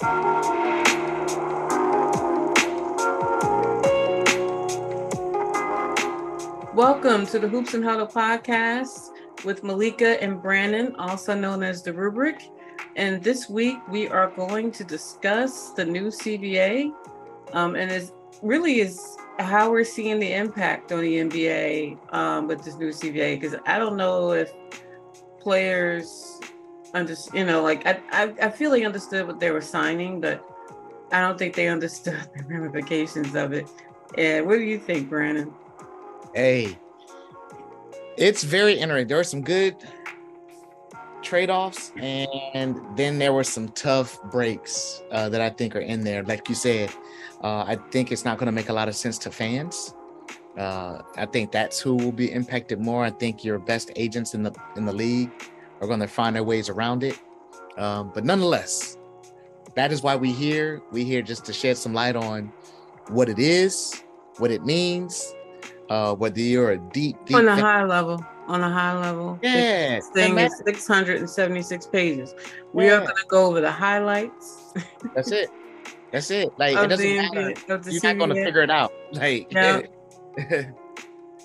Welcome to the Hoops and Huddle podcast with Maliika and Brannan, also known as the Rubric. And this week we are going to discuss the new CBA, um, and it really is how we're seeing the impact on the NBA um, with this new CBA. Because I don't know if players under, you know, like I, I, I feel they understood what they were signing, but I don't think they understood the ramifications of it. And what do you think, Brannan? Hey, it's very interesting. There are some good trade-offs and then there were some tough breaks uh, that i think are in there like you said uh, i think it's not going to make a lot of sense to fans uh, i think that's who will be impacted more i think your best agents in the in the league are going to find their ways around it um, but nonetheless that is why we here we here just to shed some light on what it is what it means uh, whether you're a deep, deep on a high level on a high level. Yeah. This thing is 676 pages. We yeah. are going to go over the highlights. That's it. That's it. Like, it doesn't matter. You're not going to figure it out. Like, yeah.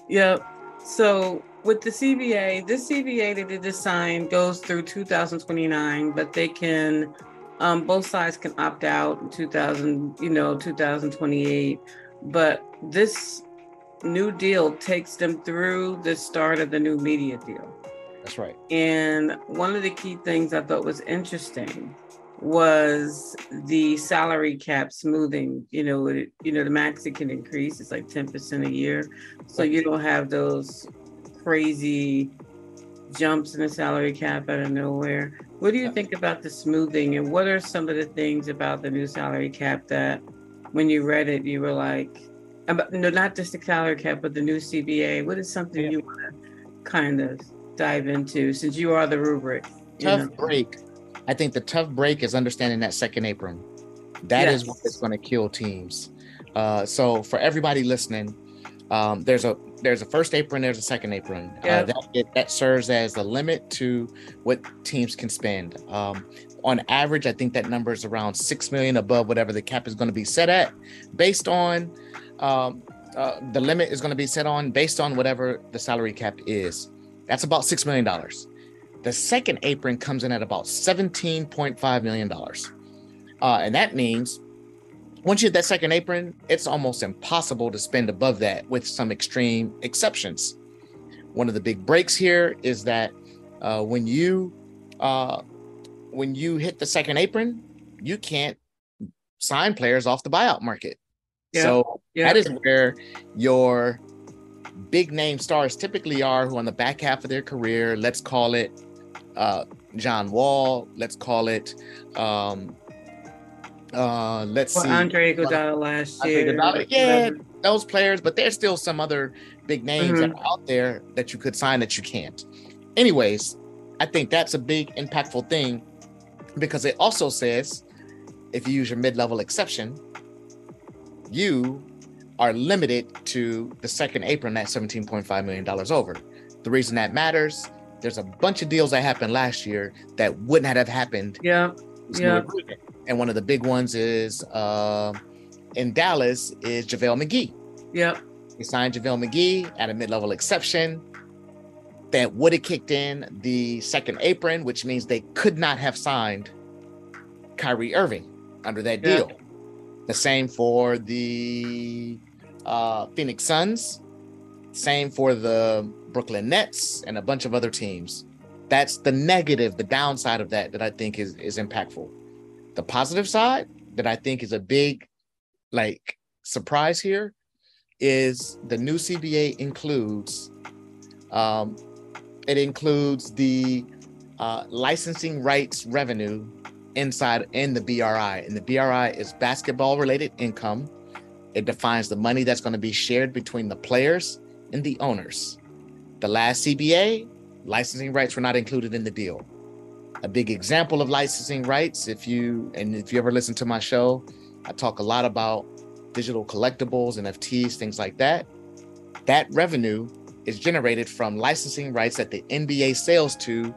yep. So, with the CBA, this CBA that they just signed goes through 2029, but they can, um, both sides can opt out in 2000, you know, 2028. But this new deal takes them through the start of the new media deal. That's right. And one of the key things I thought was interesting was the salary cap smoothing. You know, it, you know the max it can increase. It's like ten percent a year, so you don't have those crazy jumps in the salary cap out of nowhere. What do you think about the smoothing, and what are some of the things about the new salary cap that, when you read it, you were like, about, no, not just the salary cap, but the new CBA. What is something yeah. you want to kind of dive into since you are the rubric? Tough know? break. I think the tough break is understanding that second apron. That yes. is what is going to kill teams. Uh, so for everybody listening, um, there's a there's a first apron, there's a second apron. Uh. Uh, that it, that serves as a limit to what teams can spend. Um, on average, I think that number is around six million above whatever the cap is going to be set at, based on um, uh, the limit is going to be set on based on whatever the salary cap is. That's about $6 million. The second apron comes in at about $17.5 million. Uh, and that means once you hit that second apron, it's almost impossible to spend above that with some extreme exceptions. One of the big breaks here is that uh, when you uh, when you hit the second apron, you can't sign players off the buyout market. Yeah. So yeah. that is where your big name stars typically are, who on the back half of their career, let's call it uh, John Wall, let's call it, um, uh, let's well, see, Andre Iguodala last Andre year. Yeah, those players, but there's still some other big names mm-hmm. that are out there that you could sign that you can't. Anyways, I think that's a big impactful thing because it also says if you use your mid-level exception, you are limited to the second apron at $17.5 million over. The reason that matters, there's a bunch of deals that happened last year that wouldn't have happened. Yeah. Yeah. And one of the big ones is uh, in Dallas is JaVale McGee. Yeah. He signed JaVale McGee at a mid-level exception that would have kicked in the second apron, which means they could not have signed Kyrie Irving under that deal. Yeah. The same for the uh, Phoenix Suns. Same for the Brooklyn Nets and a bunch of other teams. That's the negative, the downside of that that I think is is impactful. The positive side that I think is a big like surprise here is the new CBA includes um, it includes the uh, licensing rights revenue inside in the BRI. And the BRI is basketball related income. It defines the money that's going to be shared between the players and the owners. The last CBA, licensing rights were not included in the deal. A big example of licensing rights, if you and if you ever listen to my show, I talk a lot about digital collectibles, NFTs, things like that. That revenue is generated from licensing rights that the NBA sells to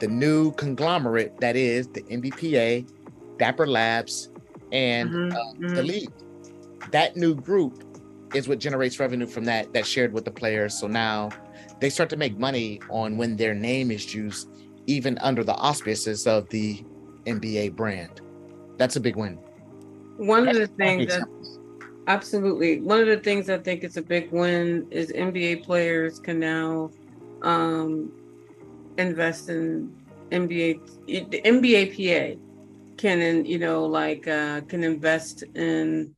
the new conglomerate that is the NBPA Dapper Labs, and Mhm, uh, mhm. the league. That new group is what generates revenue from that that's shared with the players. So now they start to make money on when their name is used, even under the auspices of the NBA brand. That's a big win. One of the things that. Absolutely. One of the things I think is a big win is NBA players can now um, invest in NBA. The NBA PA can, in, you know, like uh, can invest in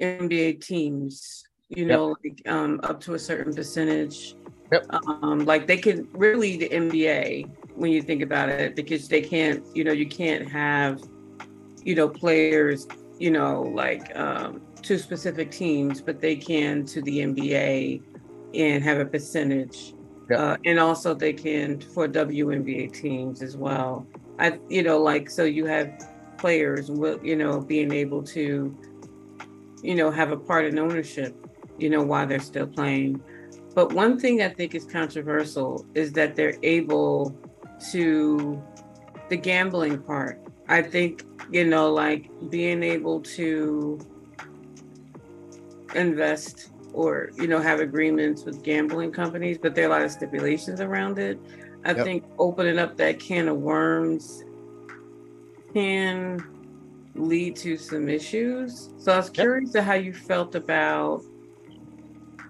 NBA teams. You know, like um, up to a certain percentage. Yep. Um, like they can really the NBA when you think about it because they can't. You know, you can't have, you know, players. You know, like. Um, to specific teams, but they can to the NBA and have a percentage. Yeah. Uh, and also they can for WNBA teams as well. I, you know, like so you have players, will you know, being able to, you know, have a part in ownership, you know, while they're still playing. But one thing I think is controversial is that they're able to the gambling part. I think, you know, like being able to invest or you know have agreements with gambling companies but there are a lot of stipulations around it i Yep. think opening up that can of worms can lead to some issues so i was curious to how you felt about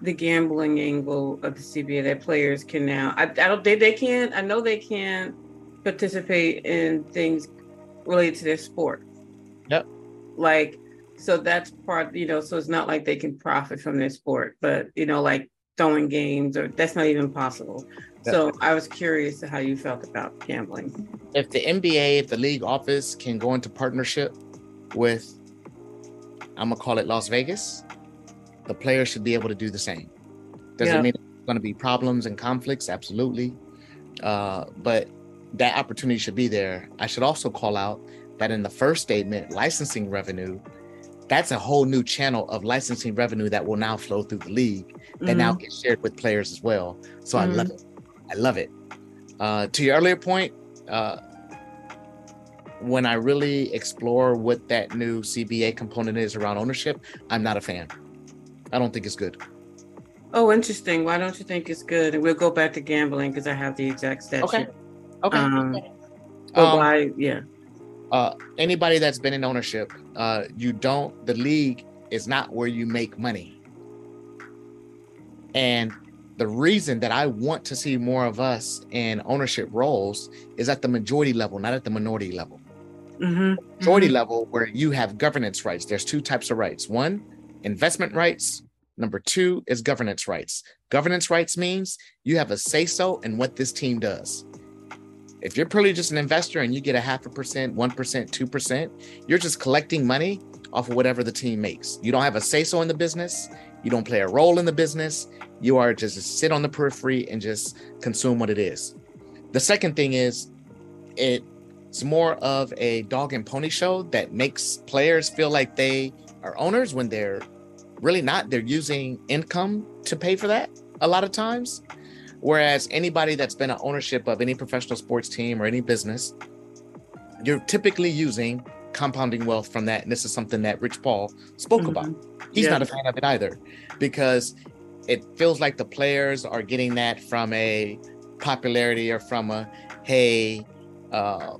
the gambling angle of the cba that players can now i, I don't they, they can't i know they can't participate in things related to their sport. Yep. like so that's part you know so it's not like they can profit from their sport but you know like throwing games or that's not even possible. So i was curious to how you felt about gambling. If the NBA, if the league office can go into partnership with, I'm gonna call it Las Vegas, the players should be able to do the same. Doesn't Yeah. mean there's gonna be problems and conflicts, absolutely, uh, but that opportunity should be there. I should also call out that in the first statement, licensing revenue, that's a whole new channel of licensing revenue that will now flow through the league that now gets shared with players as well. So I love it. I love it. Uh, to your earlier point, uh, when I really explore what that new CBA component is around ownership, I'm not a fan. I don't think it's good. oh interesting why don't you think it's good and we'll go back to gambling because i have the exact statute Okay. Okay. Um, but Um, why yeah uh, anybody that's been in ownership, uh, you don't. The league is not where you make money. And the reason that I want to see more of us in ownership roles is at the majority level, not at the minority level. mm-hmm. majority level where you have governance rights. There's two types of rights. One, investment rights. Number two is governance rights. Governance rights means you have a say so in what this team does. If you're purely just an investor and you get a half a percent, 1%, 2%, you're just collecting money off of whatever the team makes. You don't have a say so in the business. You don't play a role in the business. You are just sit on the periphery and just consume what it is. The second thing is it's more of a dog and pony show that makes players feel like they are owners when they're really not. They're using income to pay for that a lot of times. Whereas anybody that's been an ownership of any professional sports team or any business, you're typically using compounding wealth from that. And this is something that Rich Paul spoke about. He's Yeah. not a fan of it either because it feels like the players are getting that from a popularity or from a hey, uh,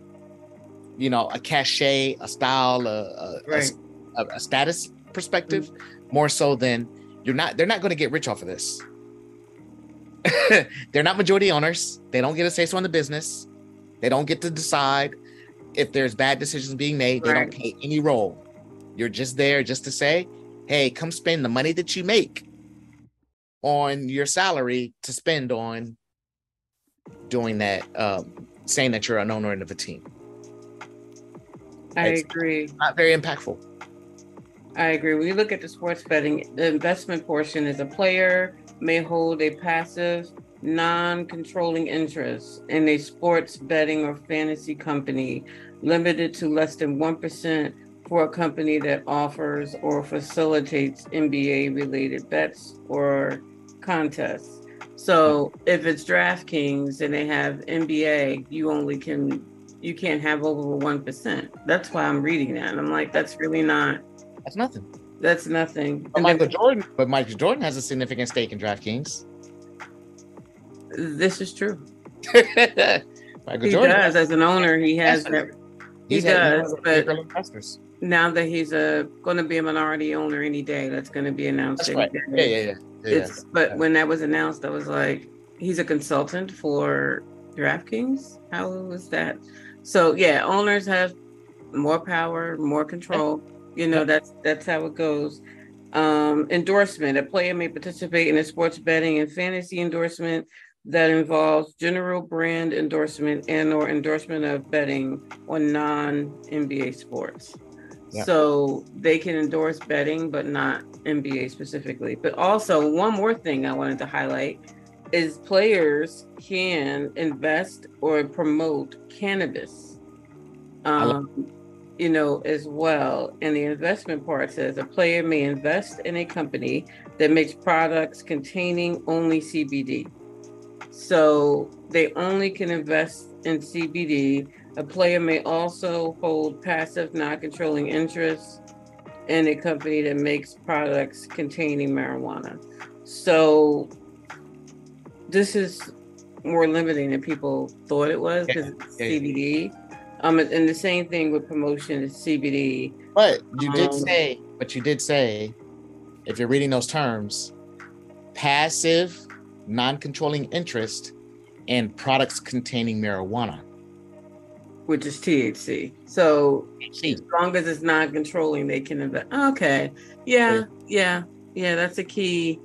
you know, a cachet, a style, a, a- Right. a, a status perspective, more so than you're not. They're not going to get rich off of this. they're not majority owners. They don't get a say so in the business. They don't get to decide if there's bad decisions being made. They don't play any role. You're just there just to say, hey, come spend the money that you make on your salary to spend on doing that, um, saying that you're an owner of a team. i It's- agree Not very impactful. I agree. When look at the sports betting, the investment portion is a player may hold a passive, non controlling interest in a sports betting or fantasy company, limited to less than 1% for a company that offers or facilitates NBA related bets or contests. So if it's DraftKings and they have NBA, you only can you can't have over one percent. That's why I'm reading that. And I'm like, that's really not. That's nothing. That's nothing. But Michael then, Jordan, but Michael Jordan has a significant stake in DraftKings. This is true. Michael he Jordan does as an owner. He has that. He he's does, but investors. now that he's uh, a going to be a minority owner any day, that's going to be announced. That's right. Yeah, yeah, yeah. yeah, yeah. But yeah. when that was announced, I was like, he's a consultant for DraftKings. How was that? So yeah, owners have more power, more control. You know, that's that's how it goes. Um, endorsement: A player may participate in a sports betting and fantasy endorsement that involves general brand endorsement and or endorsement of betting on non-NBA sports. Yeah. So they can endorse betting, but not NBA specifically. But also, one more thing I wanted to highlight is players can invest or promote cannabis. Um, you know, as well. And the investment part says a player may invest in a company that makes products containing only CBD. So they only can invest in CBD. A player may also hold passive, non controlling interests in a company that makes products containing marijuana. So this is more limiting than people thought it was because yeah, yeah, CBD. Um, and the same thing with promotion is CBD. But you did um, say, but you did say, if you're reading those terms, passive, non-controlling interest in products containing marijuana, which is THC. So THC. as long as it's non-controlling, they can invest. Okay, yeah, yeah, yeah. That's a key.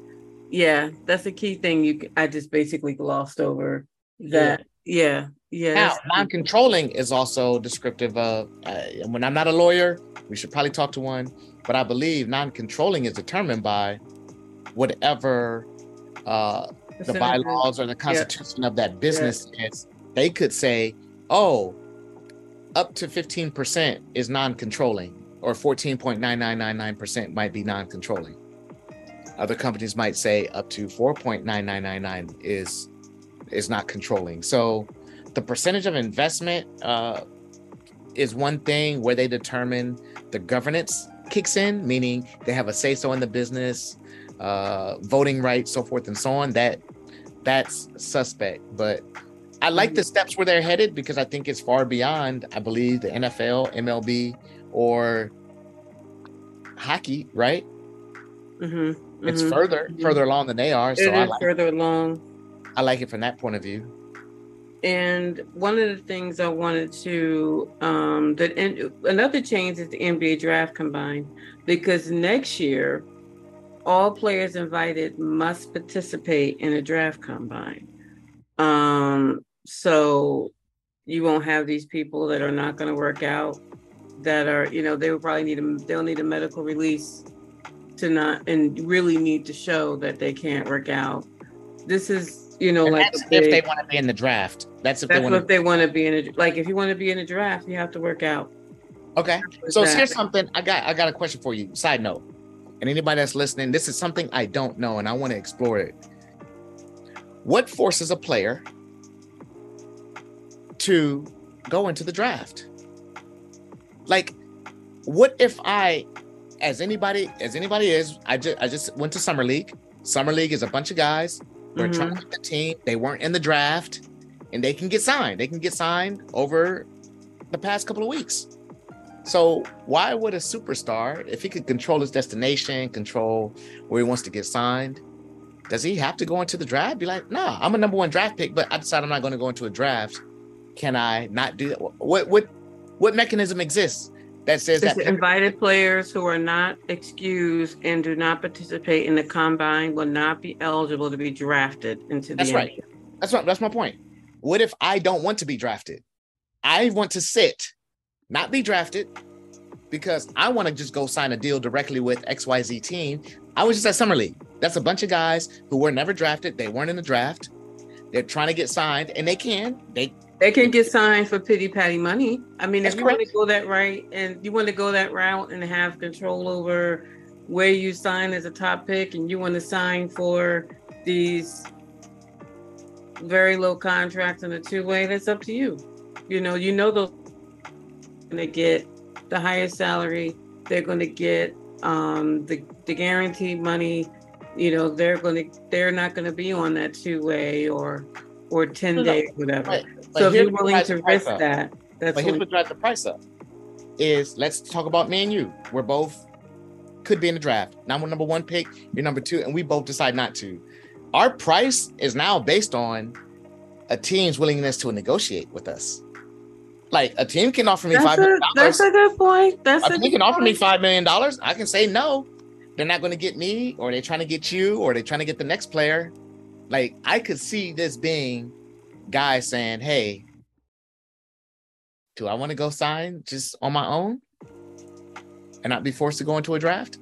Yeah, that's a key thing. You, I just basically glossed over that. Yeah, yeah. Now, non-controlling is also descriptive of. Uh, when I'm not a lawyer, we should probably talk to one. But I believe non-controlling is determined by whatever uh, the, the bylaws or the constitution yeah. of that business yeah. is. They could say, "Oh, up to 15% is non-controlling, or 14.9999% might be non-controlling." Other companies might say up to 4.9999 is is not controlling. So the percentage of investment uh, is one thing where they determine the governance kicks in, meaning they have a say so in the business, uh, voting rights, so forth and so on. That that's suspect, but I like the steps where they're headed because I think it's far beyond, I believe, the NFL, MLB, or hockey, right? Mm-hmm. It's mm-hmm. further mm-hmm. further along than they are. It so I like further along. I like it from that point of view. And one of the things I wanted to um, that and another change is the NBA draft combined because next year all players invited must participate in a draft combine. Um, so you won't have these people that are not going to work out that are you know they will probably need a they'll need a medical release to not and really need to show that they can't work out. This is you know, and like if they want to be in the draft. That's if that's they they want to be in a like, if you want to be in a draft, you have to work out. Okay. So here's something I got. I got a question for you. Side note, and anybody that's listening, this is something I don't know, and I want to explore it. What forces a player to go into the draft? Like, what if I, as anybody, as anybody is, I just I just went to summer league. Summer league is a bunch of guys they're mm-hmm. trying to get the team. They weren't in the draft, and they can get signed. They can get signed over the past couple of weeks. So why would a superstar, if he could control his destination, control where he wants to get signed, does he have to go into the draft? Be like, nah, I'm a number one draft pick, but I decide I'm not going to go into a draft. Can I not do that? What what what mechanism exists that says that invited players who are not excused and do not participate in the combine will not be eligible to be drafted into the That's right. That's right. That's my point. What if I don't want to be drafted? I want to sit, not be drafted, because I want to just go sign a deal directly with XYZ team. I was just at Summer League. That's a bunch of guys who were never drafted. They weren't in the draft. They're trying to get signed, and they can. They they can get signed for pity patty money. I mean, That's if you correct. want to go that right and you want to go that route and have control over where you sign as a top pick and you want to sign for these very low contracts in a two way, that's up to you. You know, you know those going to get the highest salary. They're going to get um, the the guaranteed money. You know, they're going to they're not going to be on that two way or or ten day whatever. Right. But So if you're willing to risk that, that's But here's what, drives the price up. Is let's talk about me and you. We're both could be in the draft. Now we're number one pick, you're number two, and we both decide not to. Our price is now based on a team's willingness to negotiate with us. Like a team can offer me that's, five million that's a good point. That's A a team good can offer me point. five million dollars. I can say no. They're not going to get me, or they're trying to get you, or they're trying to get the next player. Like I could see this being guys saying, "Hey, do I want to go sign just on my own and not be forced to go into a draft?"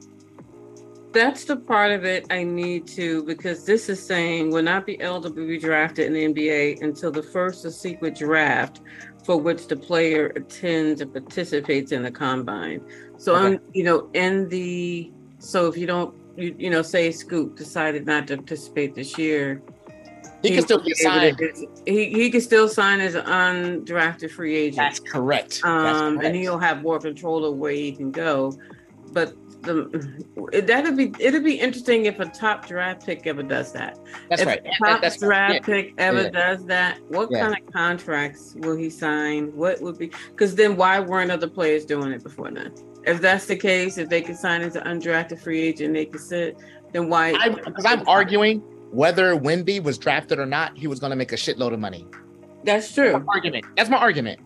That's the part of it I need to because this is saying will not be eligible to be drafted in the NBA until the first or secret draft for which the player attends and participates in the combine. So I'm, um, you know, in the so if you don't, you, you know, say Scoop decided not to participate this year, He can still get signed. He he can still sign as an undrafted free agent. That's correct. That's um, correct. and he'll have more control of where he can go. But the that'd be it'd be interesting if a top draft pick ever does that. That's if right. a top that's draft yeah. pick ever Yeah. does that, what Yeah. kind of contracts will he sign? What would be? Because then why weren't other players doing it before then? If that's the case, if they could sign as an undrafted free agent, they could sit. Then why? Because I'm arguing whether Wemby was drafted or not, he was going to make a shitload of money. That's true. argument. That's my argument.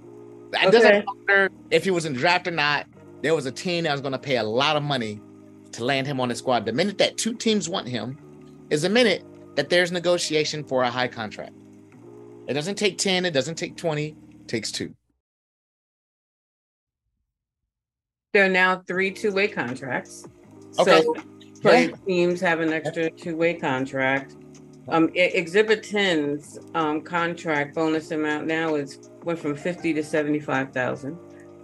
It Okay. doesn't matter if he was in the draft or not. There was a team that was going to pay a lot of money to land him on the squad. The minute that two teams want him is the minute that there's negotiation for a high contract. It doesn't take 10, it doesn't take 20, it takes two. There are now three two-way contracts. Okay. So Yeah. teams have an extra two-way contract. Um, Exhibit 10's um, contract bonus amount now is went from 50 to 75,000.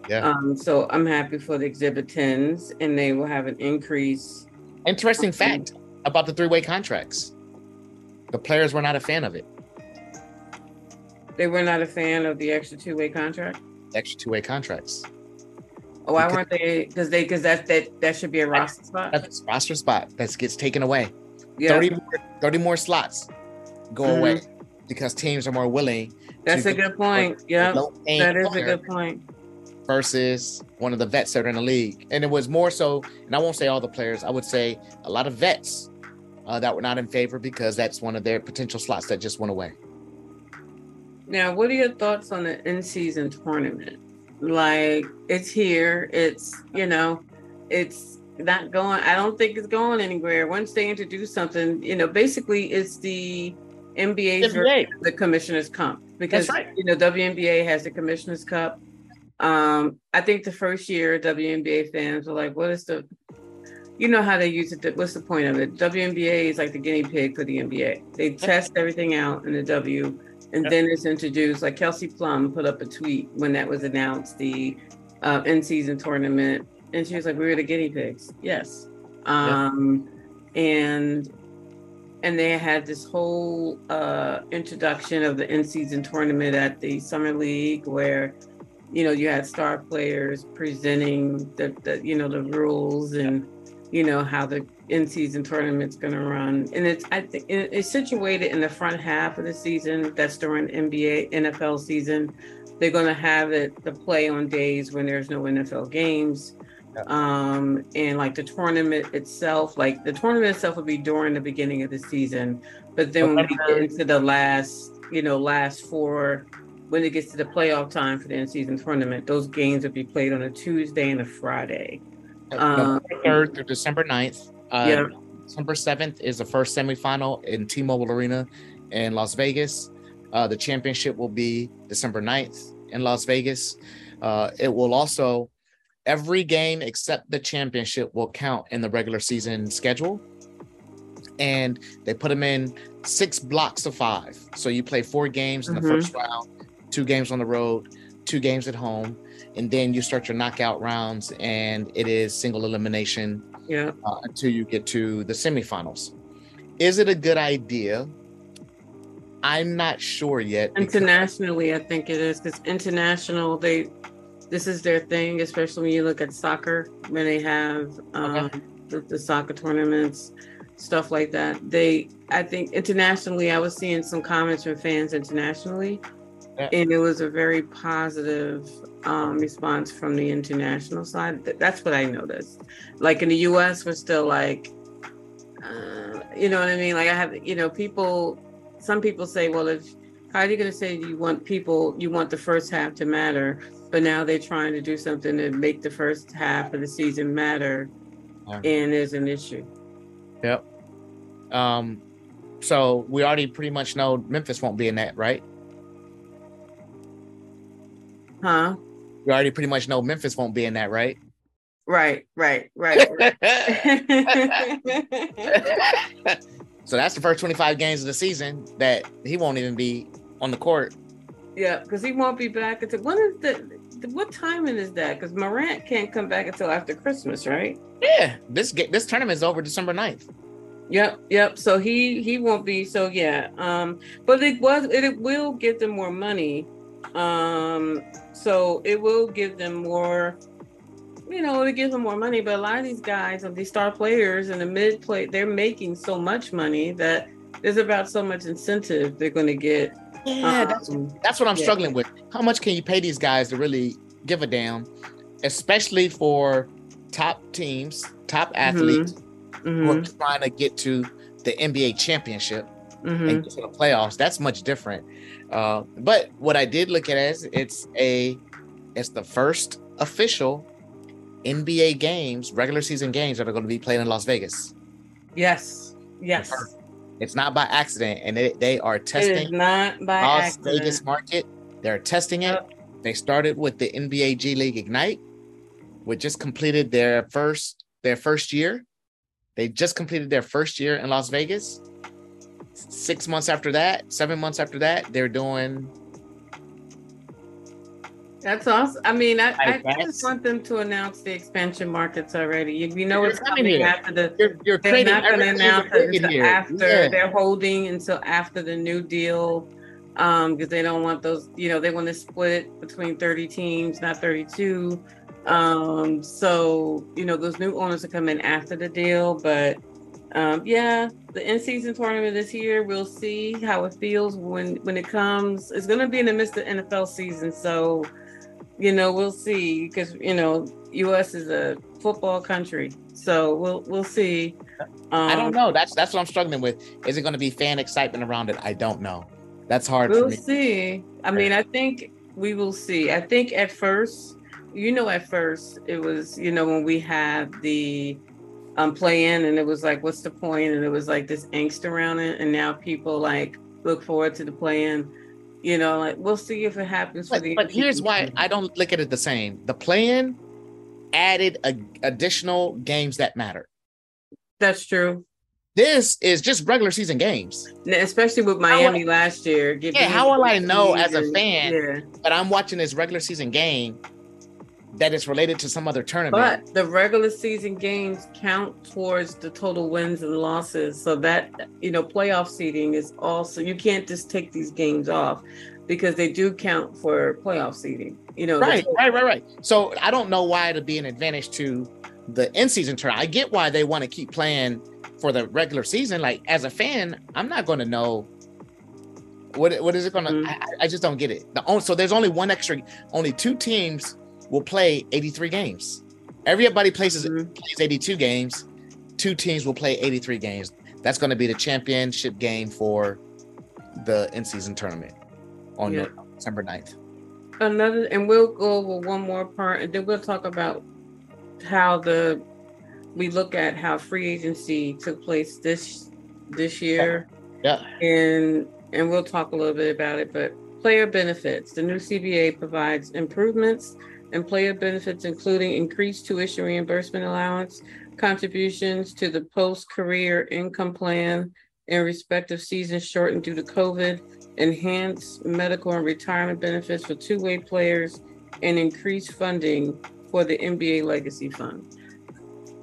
Yeah. Um, so I'm happy for the Exhibit 10's and they will have an increase. Interesting fact about the three-way contracts. The players were not a fan of it. They were not a fan of the extra two-way contract. Extra two-way contracts. Oh, why weren't they? Because they because that that that should be a roster spot. That's a roster spot that gets taken away. Yeah, 30, more, 30 more slots go Mhm. away because teams are more willing that's a good point. Yeah, that is a good point. versus one of the vets that are in the league. And it was more so, and I won't say all the players, I would say a lot of vets uh, that were not in favor because that's one of their potential slots that just went away. Now, what are your thoughts on the in-season tournament? Like, it's here. It's you know, it's not going. I don't think it's going anywhere. Once they introduce something, you know, basically it's the NBA's NBA. the Commissioner's Cup because right. you know WNBA has the Commissioner's Cup. Um, I think the first year WNBA fans were like, "What is the?" You know how they use it. What's the point of it? WNBA is like the guinea pig for the NBA. They test everything out in the W, and then it's introduced. Like Kelsey Plum put up a tweet when that was announced, the uh, in-season tournament, and she was like, "We were the guinea pigs." Yes, um, and and they had this whole uh, introduction of the in-season tournament at the summer league where you know you had star players presenting the, the you know the rules and you know how the in-season tournament's going to run. And it's i think it's situated in the front half of the season that's during nba nfl season. They're going to have it the play on days when there's no nfl games. Um and like the tournament itself like the tournament itself will be during the beginning of the season. But then when we get into the last you know last four when it gets to the playoff time for the in-season tournament those games will be played on a tuesday and a friday Um, November 3rd through December 9th. Uh, Yeah. December 7th is the first semifinal in T Mobile Arena in Las Vegas. Uh, the championship will be December 9th in Las Vegas. Uh, it will also, every game except the championship will count in the regular season schedule. And they put them in six blocks of five. So you play four games in the Mhm. first round, two games on the road, two games at home. And then you start your knockout rounds, and it is single elimination yeah uh, until you get to the semifinals. Is it a good idea? I'm not sure yet. because- Internationally, I think it is because international they this is their thing, especially when you look at soccer when they have um, the, the soccer tournaments, stuff like that. They, I think internationally, I was seeing some comments from fans internationally. And it was a very positive um, response from the international side. That's what I noticed. Like in the U.S., we're still like, uh, you know what I mean? Like I have, you know, people. Some people say, well, if how are you going to say you want people, you want the first half to matter, but now they're trying to do something to make the first half of the season matter, Yeah. and there's an issue. Yep. Um, so we already pretty much know Memphis won't be in that, right? Huh? We already pretty much know Memphis won't be in that, right? Right, right, right. right. so that's the first 25 games of the season that he won't even be on the court. yeah, because he won't be back until when is the, what timing is that? Because Morant can't come back until after Christmas, right? Yeah, this this tournament is over December 9th. Yep, yep. So he he won't be. So yeah. Um, but it was it, it will get them more money. Um, so it will give them more. You know, it gives them more money. But a lot of these guys, of these star players and the mid play, they're making so much money that there's about so much incentive they're going to get. Yeah, that's Um, that's what I'm yeah. struggling with. How much can you pay these guys to really give a damn, especially for top teams, top athletes who are mhm, trying to get to the NBA championship mhm. and get to the playoffs? That's much different. Uh, but what I did look at is it's a it's the first official NBA games, regular season games that are going to be played in Las Vegas. Yes, yes. It's not by accident, and they, they are It is testing not by Las accident. Vegas market. They're testing it. They started with the NBA G League Ignite, which just completed their first their first year. They just completed their first year in Las Vegas. Six months after that, seven months after that, they're doing That's awesome. I mean, I, I Like just want them to announce the expansion markets already. You, you know They're coming here. after the. you're, you're They're not going to announce it until here. after. Yeah. They're holding until after the new deal, um, because they don't want those. You know, they want to split between thirty teams, not thirty-two. Um, so you know, those new owners are coming after the deal, but. Um, yeah, the in-season tournament this year. We'll see how it feels when when it comes. It's going to be in the midst of NFL season, so you know we'll see because you know us is a football country so we'll we'll see um, I don't know. That's that's what I'm struggling with. Is it going to be fan excitement around it? I don't know. That's hard for we'll see i mean i think we will see i think at first you know at first it was you know when we had the um play in and it was like what's the point and it was like this angst around it and now people like look forward to the play in you know like we'll see if it happens for But, the but here's why I don't look at it the same. The plan added a, additional games that matter. that's true This is just regular season games. N- especially with Miami last year. Yeah, how will I know as a fan? Yeah, But I'm watching this regular season game that is related to some other tournament. but the regular season games count towards the total wins and losses. So that you know, playoff seeding is also you can't just take these games off because they do count for playoff seeding. You know, right, right, right, right. So I don't know why it'd be an advantage to the in season tournament. I get why they want to keep playing for the regular season. Like as a fan, I'm not going to know what what is it going to. Mhm. I, I just don't get it. The only, so there's only one extra. Only two teams will play 83 games. Everybody plays Mhm. plays 82 games. Two teams will play 83 games. That's going to be the championship game for the in season tournament on Yeah. December 9th. another and we'll go over one more part and then we'll talk about how the we look at how free agency took place this this year Yeah. and and we'll talk a little bit about it but player benefits the new cba provides improvements and player benefits including increased tuition reimbursement allowance contributions to the post-career income plan in respective seasons shortened due to covid enhanced medical and retirement benefits for two-way players and increased funding for the nba legacy fund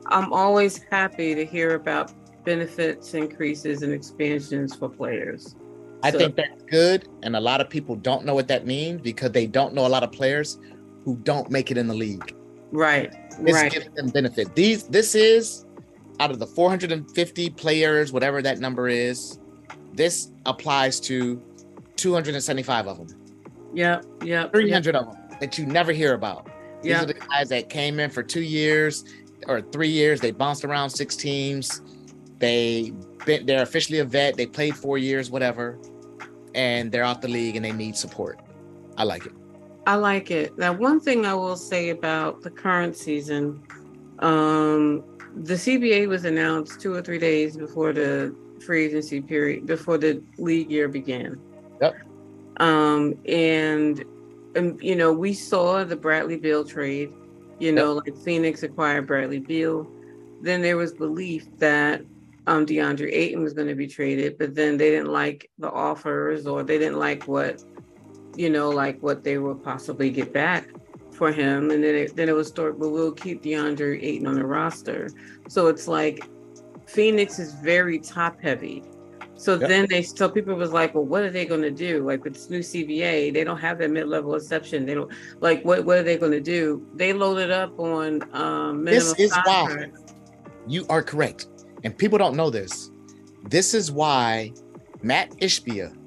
i'm always happy to hear about benefits increases and expansions for players I so. think that's good, and a lot of people don't know what that means because they don't know a lot of players who don't make it in the league. Right. This right. gives them benefit. These this is out of the 450 players, whatever that number is, this applies to 275 of them. Yep. Yep. 300 yep. of them that you never hear about. These yep. are the guys that came in for two years or three years. They bounced around six teams. They been, they're officially a vet. They played four years, whatever, and they're out the league and they need support. I like it. I like it. Now, one thing I will say about the current season, um, the CBA was announced two or three days before the free agency period, before the league year began. Yep. Um, and, and you know, we saw the Bradley Beal trade. You know, yep. like Phoenix acquired Bradley Beal. Then there was belief that um, DeAndre Ayton was going to be traded, but then they didn't like the offers or they didn't like what, you know, like what they will possibly get back for him. And then it, then it was start, but we'll keep DeAndre Ayton on the roster. So it's like Phoenix is very top heavy. So yep. then they so people was like, well, what are they going to do? Like with this new CBA, they don't have that mid level exception. They don't like what what are they going to do? They loaded up on um. This is why you are correct, and people don't know this. This is why Matt Ishbia,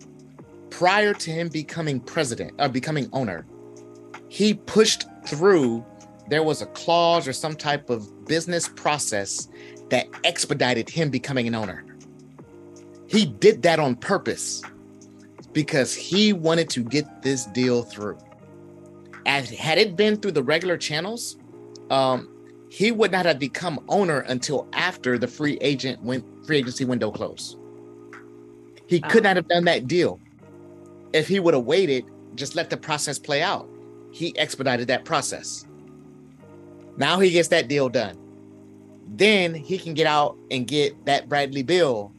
prior to him becoming president or uh, becoming owner, he pushed through. There was a clause or some type of business process that expedited him becoming an owner he did that on purpose because he wanted to get this deal through. And had it been through the regular channels, um, he would not have become owner until after the free agent went free agency window closed. He could not have done that deal if he would have waited, just let the process play out. He expedited that process. Now he gets that deal done. Then he can get out and get that Bradley Beal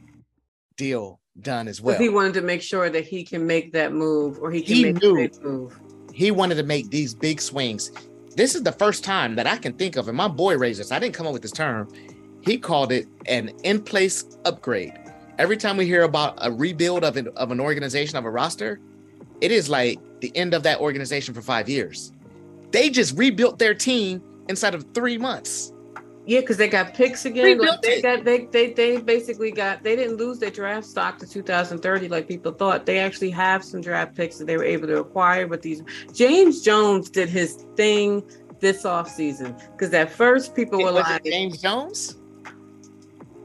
deal done as well. He wanted to make sure that he can make that move or he can he make knew that move. He wanted to make these big swings. This is the first time that I can think of, and my boy raised this. I didn't come up with this term. He called it an in-place upgrade. Every time we hear about a rebuild of an, of an organization of a roster, it is like the end of that organization for five years. They just rebuilt their team inside of three months. Yeah, because they got picks again. Like they got they, they they basically got they didn't lose their draft stock to 2030 like people thought. They actually have some draft picks that they were able to acquire. But these James Jones did his thing this off season because at first people were like James Jones.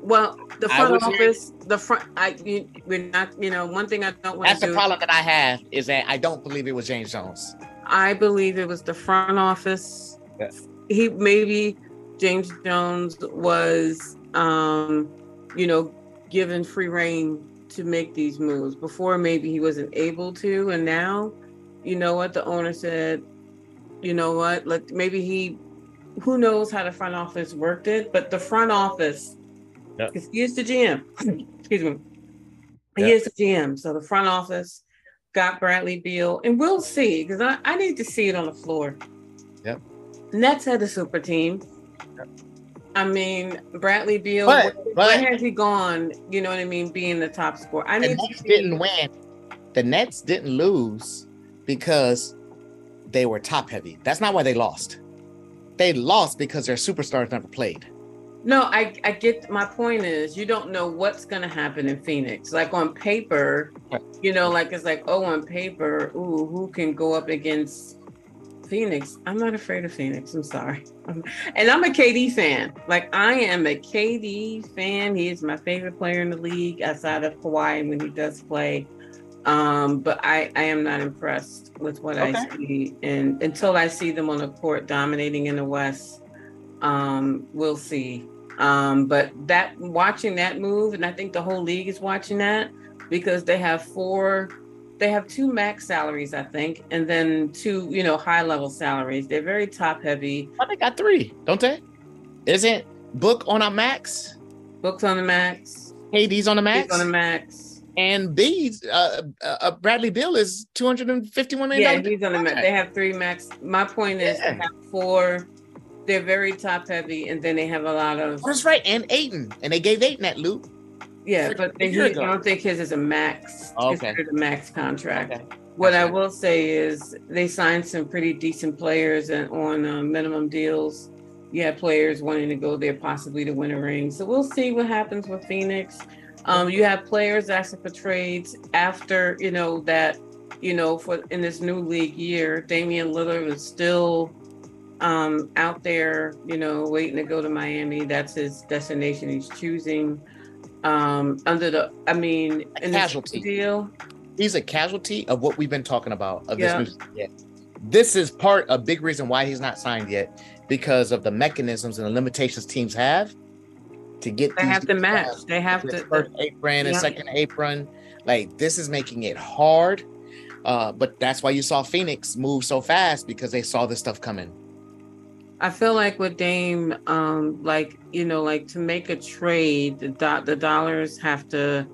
Well, the front office, the front. I you, we're not. You know, one thing I don't want. To that's the problem that I have is that I don't believe it was James Jones. I believe it was the front office. Yes. He maybe James Jones was, um, you know, given free reign to make these moves. Before, maybe he wasn't able to, and now, you know what? The owner said, you know what? Like maybe he, who knows how the front office worked it, but the front office, yep. he is the GM. Excuse me. He yep. is the GM. So the front office got Bradley Beal, and we'll see because I, I need to see it on the floor. Yep. Nets had a super team. I mean, Bradley Beal, but, but, where has he gone? You know what I mean? Being the top scorer. I need Nets didn't win. The Nets didn't lose because they were top heavy. That's not why they lost. They lost because their superstars never played. No, I, I get my point is you don't know what's gonna happen in Phoenix. Like on paper, you know, like it's like, oh, on paper, ooh, who can go up against Phoenix. I'm not afraid of Phoenix. I'm sorry. and I'm a KD fan. Like I am a KD fan. He is my favorite player in the league outside of Kawhi when he does play. Um, but I, I am not impressed with what okay. I see. And until I see them on the court dominating in the West, um, we'll see. Um, but that watching that move, and I think the whole league is watching that because they have four they have two max salaries, I think, and then two, you know, high level salaries. They're very top heavy. Oh, they got three, don't they? Isn't Book on a max? Book's on the max. KD's on the max. He's on the max. And B, uh, uh, Bradley Beal is two hundred and fifty-one million. Yeah, he's on the max. They have three max. My point is, yeah. they have four. They're very top heavy, and then they have a lot of. That's right, and Ayton, and they gave Ayton that loop. Yeah, but he, I don't think his is a max. Oh, okay. It's a max contract. Okay. What I will say is they signed some pretty decent players and on uh, minimum deals. You have players wanting to go there possibly to win a ring. So we'll see what happens with Phoenix. Um, you have players asking for trades after you know that you know for in this new league year. Damian Lillard is still um, out there, you know, waiting to go to Miami. That's his destination. He's choosing um, under the. I mean, in casualty deal. He's a casualty of what we've been talking about of yeah. this. Yeah. This is part of a big reason why he's not signed yet because of the mechanisms and the limitations teams have to get. They have to match. They have to first apron and second apron. Like this is making it hard. Uh, but that's why you saw Phoenix move so fast because they saw this stuff coming. I feel like with Dame, um, like you know, like to make a trade, the do- the dollars have to,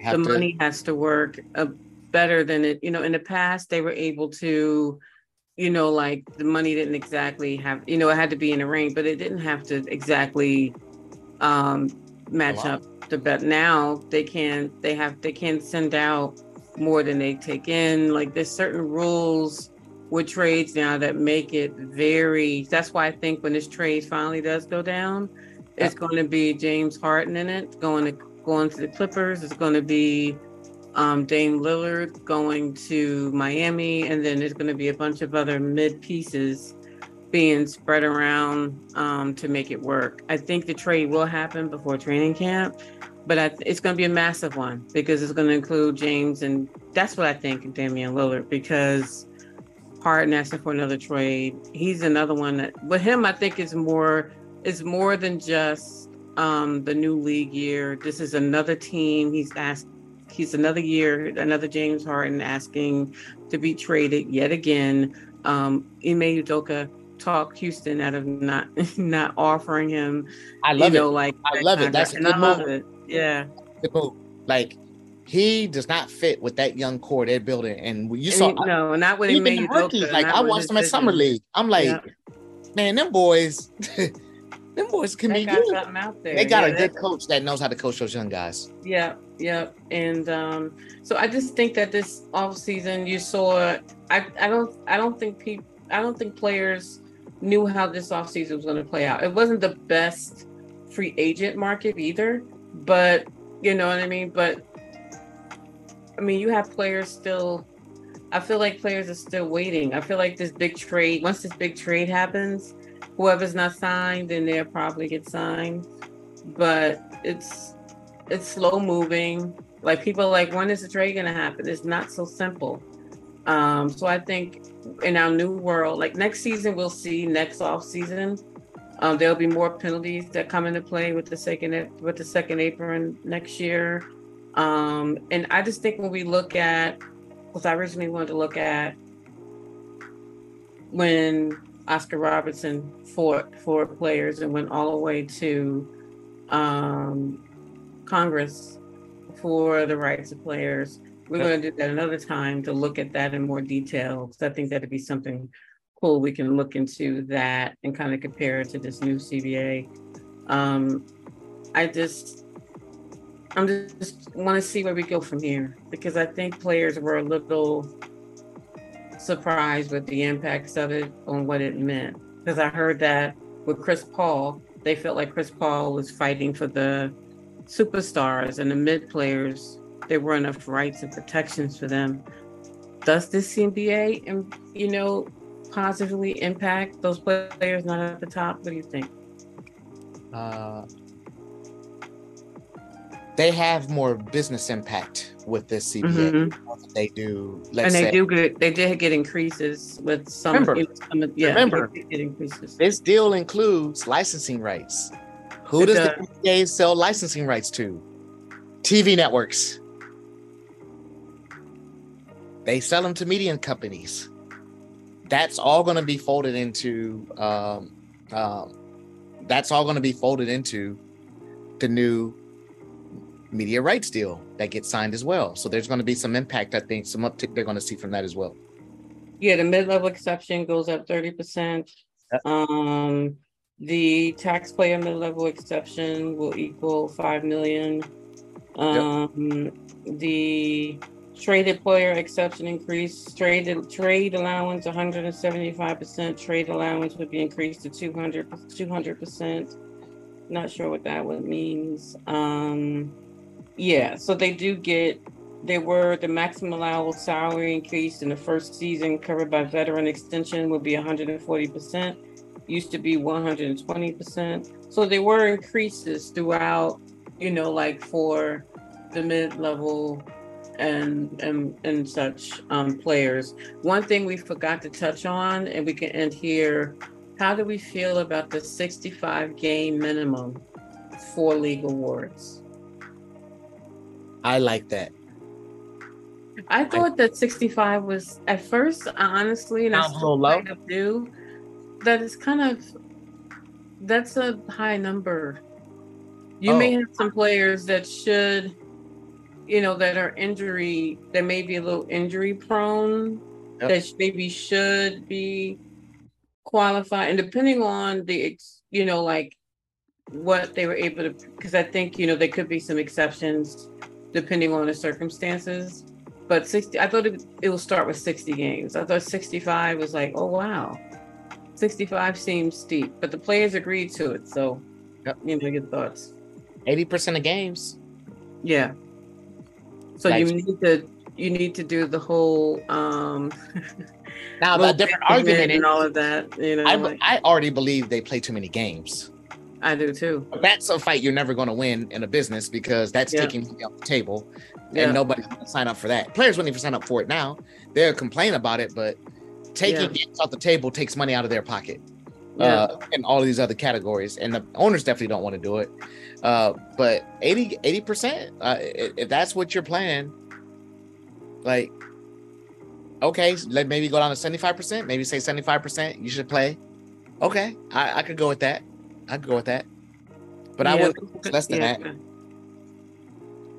have the to. money has to work uh, better than it. You know, in the past they were able to, you know, like the money didn't exactly have, you know, it had to be in a ring, but it didn't have to exactly um, match up the bet. Now they can, they have, they can send out more than they take in. Like there's certain rules with trades now that make it very that's why I think when this trade finally does go down, it's going to be James Harden in it, going to going to the Clippers. It's going to be um, Dame Lillard going to Miami, and then there's going to be a bunch of other mid pieces being spread around um, to make it work. I think the trade will happen before training camp, but I, it's going to be a massive one because it's going to include James, and that's what I think, Damian Lillard, because Harden asking for another trade. He's another one that with him I think is more is more than just um the new league year. This is another team. He's asked he's another year, another James Harden asking to be traded yet again. Um Ime Udoka talked Houston out of not not offering him. I love you know, it. Like I love it. That's a good move. Yeah. Good move. Like he does not fit with that young core they're building. And you and saw he, no, not with he made rookies. Like I watched them at summer league. I'm like, yeah. man, them boys, them boys can they be good. Out there. They got yeah, a good coach that knows how to coach those young guys. Yeah, yeah. And um, so I just think that this off season you saw I, I don't I don't think people I don't think players knew how this off season was going to play out. It wasn't the best free agent market either, but you know what I mean? But I mean, you have players still. I feel like players are still waiting. I feel like this big trade, once this big trade happens, whoever's not signed, then they'll probably get signed. But it's it's slow moving. Like people like, when is the trade gonna happen? It's not so simple. Um, so I think in our new world, like next season, we'll see next off season. Um, there'll be more penalties that come into play with the second with the second apron next year. Um, and I just think when we look at, because I originally wanted to look at when Oscar Robertson fought for players and went all the way to um, Congress for the rights of players. We're going to do that another time to look at that in more detail. Because I think that'd be something cool. We can look into that and kind of compare it to this new CBA. Um, I just I'm just want to see where we go from here because I think players were a little surprised with the impacts of it on what it meant. Because I heard that with Chris Paul, they felt like Chris Paul was fighting for the superstars and the mid players. There were enough rights and protections for them. Does this CBA, and you know, positively impact those players not at the top? What do you think? Uh, they have more business impact with this CBA. Mm-hmm. They do, and they say, do get they did get increases with some. Remember, some yeah, remember. This deal includes licensing rights. Who it does, does the CBA sell licensing rights to? TV networks. They sell them to media companies. That's all going to be folded into. Um, um, that's all going to be folded into the new media rights deal that gets signed as well. So there's going to be some impact, I think, some uptick they're going to see from that as well. Yeah, the mid-level exception goes up 30%. Yep. Um, the taxpayer mid-level exception will equal 5 million. Um, yep. The traded player exception increase, trade trade allowance 175%, trade allowance would be increased to 200 200%. Not sure what that would means. Um, yeah, so they do get they were the maximum allowable salary increase in the first season covered by veteran extension would be 140%, used to be 120%. So there were increases throughout, you know, like for the mid-level and and and such um, players. One thing we forgot to touch on, and we can end here. How do we feel about the 65 game minimum for league awards? I like that. I thought I, that 65 was at first, honestly, and I still kind of do. That is kind of that's a high number. You oh. may have some players that should, you know, that are injury that may be a little injury prone, yep. that maybe should be qualified, and depending on the, you know, like what they were able to, because I think you know there could be some exceptions depending on the circumstances. But 60 i thought it, it will start with 60 games. I thought 65 was like oh wow. 65 seems steep but the players agreed to it so yep. you know your thoughts. 80% of games. Yeah. So you need to you need to do the whole um now the different argument and all of that you know I, like, I already believe they play too many games I do too. That's a fight you're never going to win in a business because that's yeah. taking money off the table, and nobody's going to sign up for that. Players wouldn't even sign up for it now. They'll complain about it, but taking yeah. games off the table takes money out of their pocket. Yeah. Uh, in all of these other categories, and the owners definitely don't want to do it. Uh, but 80 percent, uh, if that's what you're playing, like, okay, let maybe go down to seventy five percent. Maybe say seventy five percent. You should play. Okay, I, I could go with that. I'd go with that. But yeah, I would less than yeah. that.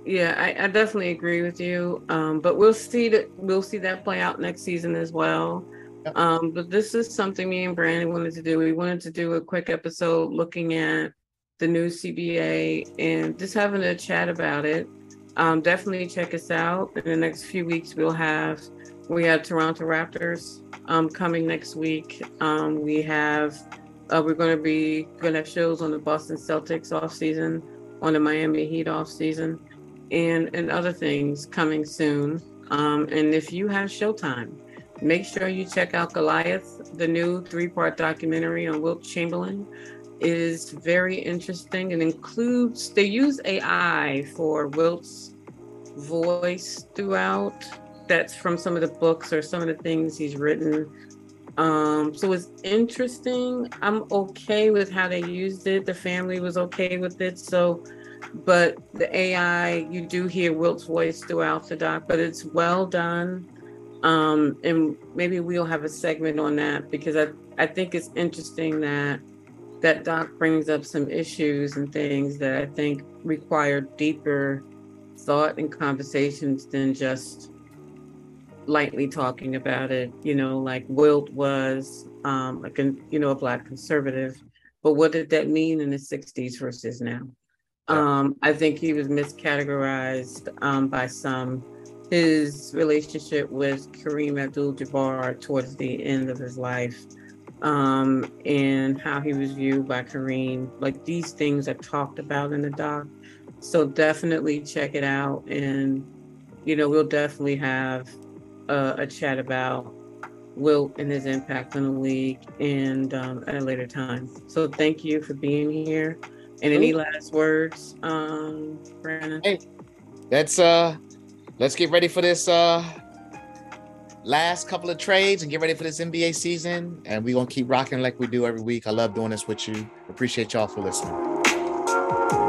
Yeah, I, I, definitely agree with you. Um, but we'll see that we'll see that play out next season as well. Yep. Um, but this is something me and Brannan wanted to do. We wanted to do a quick episode looking at the new CBA and just having a chat about it. Um, definitely check us out. In the next few weeks, we'll have we have Toronto Raptors um, coming next week. Um, we have uh, we're going to be going to have shows on the Boston Celtics off season, on the Miami Heat off season, and and other things coming soon. Um, and if you have Showtime, make sure you check out Goliath, the new three-part documentary on Wilt Chamberlain. It is very interesting and includes they use AI for Wilt's voice throughout. That's from some of the books or some of the things he's written um, so it's interesting. I'm okay with how they used it. The family was okay with it. So, but the AI, you do hear Wilt's voice throughout the doc, but it's well done. Um, and maybe we'll have a segment on that because I, I think it's interesting that that doc brings up some issues and things that I think require deeper thought and conversations than just lightly talking about it, you know, like Wilt was um, like you know, a black conservative, but what did that mean in the 60s versus now? Um, I think he was miscategorized um, by some. His relationship with Kareem Abdul-Jabbar towards the end of his life, um, and how he was viewed by Kareem, like these things are talked about in the doc. So definitely check it out, and you know we'll definitely have uh, a chat about Wilt and his impact on the league and um, at a later time. So thank you for being here. And any last words, um, Brannan? Hey, let's uh, let's get ready for this uh last couple of trades and get ready for this NBA season. And we're gonna keep rocking like we do every week. I love doing this with you. Appreciate y'all for listening.